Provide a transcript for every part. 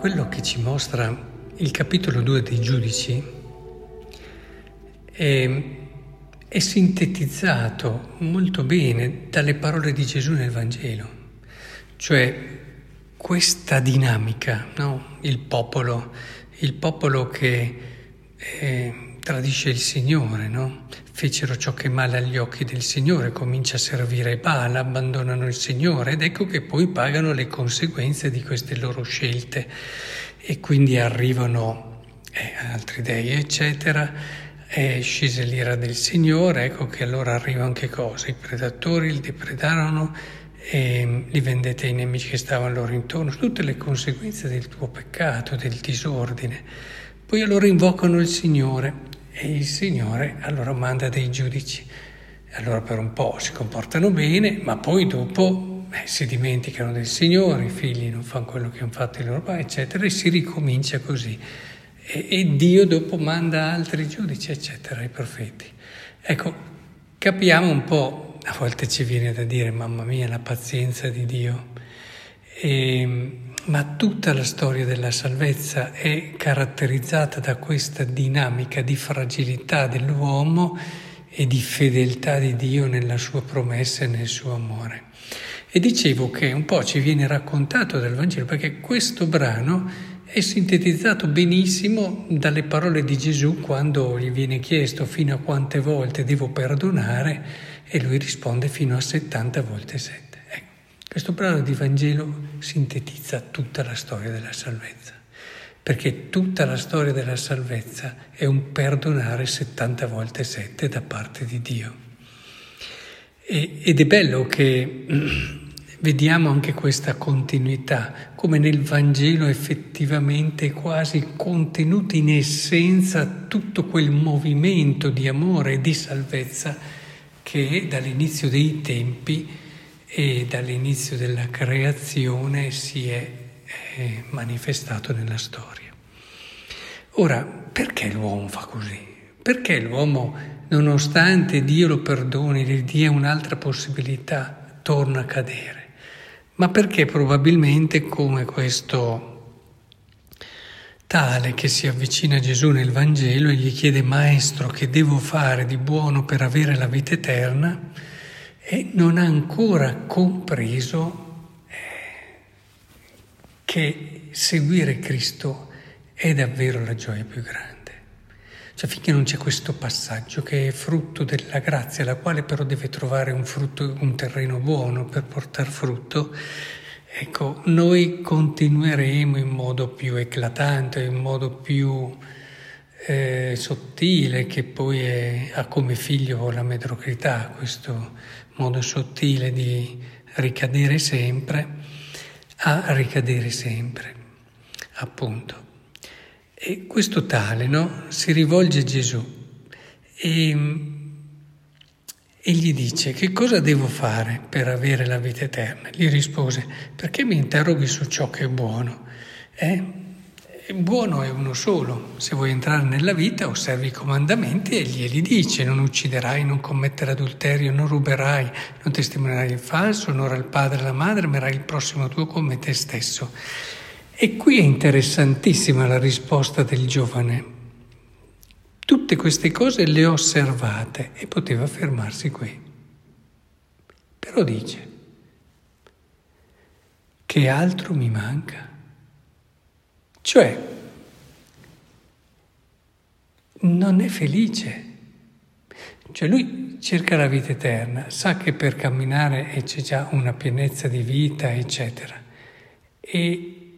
quello che ci mostra il capitolo 2 dei giudici è, è sintetizzato molto bene dalle parole di Gesù nel Vangelo, cioè questa dinamica, no? il popolo, il popolo che eh, tradisce il Signore, no? fecero ciò che è male agli occhi del Signore, comincia a servire Baal, abbandonano il Signore ed ecco che poi pagano le conseguenze di queste loro scelte e quindi arrivano eh, altri dei, eccetera. È scesa l'ira del Signore, ecco che allora arrivano che cosa? I predatori li depredarono e li vendete ai nemici che stavano loro intorno, tutte le conseguenze del tuo peccato, del disordine. Poi allora invocano il Signore e il Signore allora manda dei giudici. Allora per un po' si comportano bene, ma poi dopo eh, si dimenticano del Signore, i figli non fanno quello che hanno fatto i loro padri, eccetera, e si ricomincia così. E, e Dio dopo manda altri giudici, eccetera, i profeti. Ecco, capiamo un po', a volte ci viene da dire, mamma mia, la pazienza di Dio. E, ehm, ma tutta la storia della salvezza è caratterizzata da questa dinamica di fragilità dell'uomo e di fedeltà di Dio nella sua promessa e nel suo amore. E dicevo che un po' ci viene raccontato dal Vangelo perché questo brano è sintetizzato benissimo dalle parole di Gesù quando gli viene chiesto fino a quante volte devo perdonare e lui risponde fino a 70 volte 7. Questo brano di Vangelo sintetizza tutta la storia della salvezza, perché tutta la storia della salvezza è un perdonare 70 volte 7 da parte di Dio. E, ed è bello che vediamo anche questa continuità, come nel Vangelo effettivamente è quasi contenuto in essenza tutto quel movimento di amore e di salvezza che dall'inizio dei tempi e dall'inizio della creazione si è, è manifestato nella storia. Ora, perché l'uomo fa così? Perché l'uomo, nonostante Dio lo perdoni, gli dia un'altra possibilità, torna a cadere? Ma perché probabilmente come questo tale che si avvicina a Gesù nel Vangelo e gli chiede Maestro che devo fare di buono per avere la vita eterna, e non ha ancora compreso eh, che seguire Cristo è davvero la gioia più grande. Cioè finché non c'è questo passaggio che è frutto della grazia, la quale però deve trovare un, frutto, un terreno buono per portare frutto, ecco, noi continueremo in modo più eclatante, in modo più eh, sottile, che poi è, ha come figlio la mediocrità, questo modo sottile di ricadere sempre, a ricadere sempre, appunto. E questo tale no, si rivolge a Gesù e, e gli dice che cosa devo fare per avere la vita eterna. Gli rispose perché mi interroghi su ciò che è buono. Eh? Buono è uno solo. Se vuoi entrare nella vita, osservi i comandamenti e glieli dice: non ucciderai, non commettere adulterio, non ruberai, non testimonierai il falso, onora il padre e la madre, amerai il prossimo tuo come te stesso. E qui è interessantissima la risposta del giovane. Tutte queste cose le ho osservate e poteva fermarsi qui. Però dice, che altro mi manca? Cioè, non è felice. Cioè lui cerca la vita eterna, sa che per camminare c'è già una pienezza di vita, eccetera. E,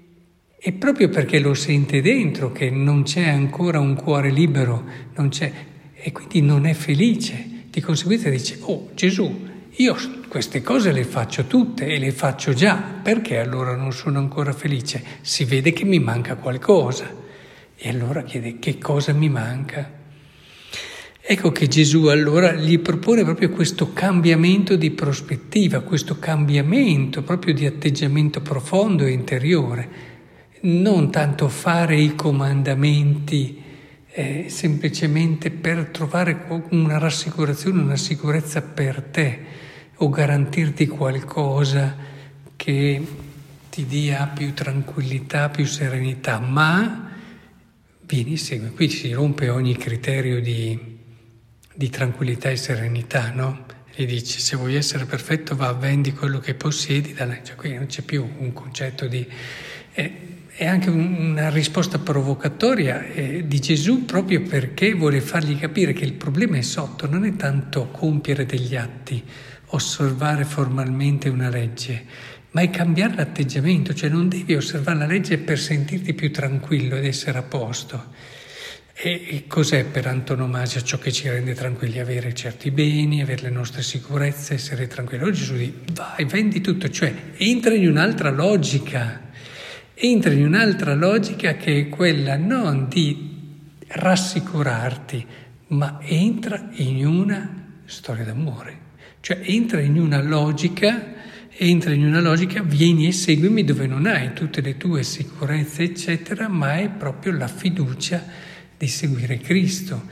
e proprio perché lo sente dentro che non c'è ancora un cuore libero, non c'è, e quindi non è felice, di conseguenza dice, oh Gesù, io queste cose le faccio tutte e le faccio già, perché allora non sono ancora felice? Si vede che mi manca qualcosa. E allora chiede che cosa mi manca? Ecco che Gesù allora gli propone proprio questo cambiamento di prospettiva, questo cambiamento proprio di atteggiamento profondo e interiore. Non tanto fare i comandamenti eh, semplicemente per trovare una rassicurazione, una sicurezza per te o garantirti qualcosa che ti dia più tranquillità, più serenità, ma vieni, segui. Qui si rompe ogni criterio di, di tranquillità e serenità, no? Gli dice, se vuoi essere perfetto va, vendi quello che possiedi, cioè, qui non c'è più un concetto di... È anche una risposta provocatoria eh, di Gesù proprio perché vuole fargli capire che il problema è sotto, non è tanto compiere degli atti, osservare formalmente una legge, ma è cambiare l'atteggiamento, cioè non devi osservare la legge per sentirti più tranquillo ed essere a posto. E, e cos'è per antonomasia ciò che ci rende tranquilli? Avere certi beni, avere le nostre sicurezze, essere tranquilli. Allora Gesù dice, vai, vendi tutto, cioè entra in un'altra logica entra in un'altra logica che è quella non di rassicurarti, ma entra in una storia d'amore, cioè entra in una logica, entra in una logica, vieni e seguimi dove non hai tutte le tue sicurezze, eccetera, ma è proprio la fiducia di seguire Cristo.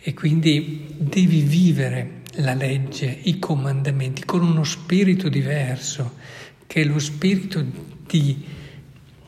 E quindi devi vivere la legge, i comandamenti con uno spirito diverso, che è lo spirito di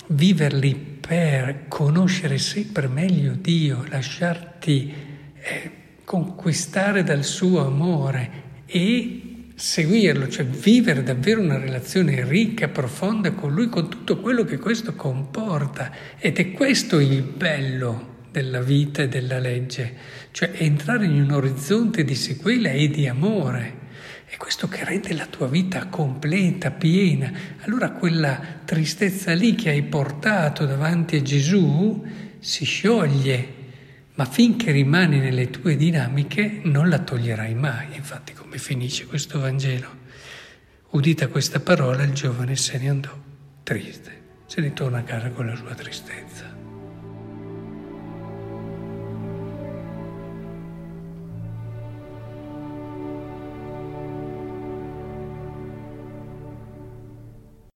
viverli per conoscere sempre meglio Dio, lasciarti eh, conquistare dal suo amore e seguirlo, cioè vivere davvero una relazione ricca, profonda con lui, con tutto quello che questo comporta. Ed è questo il bello della vita e della legge, cioè entrare in un orizzonte di sequela e di amore. È questo che rende la tua vita completa, piena. Allora quella tristezza lì che hai portato davanti a Gesù si scioglie, ma finché rimani nelle tue dinamiche non la toglierai mai. Infatti come finisce questo Vangelo? Udita questa parola il giovane se ne andò triste, se ne torna a casa con la sua tristezza.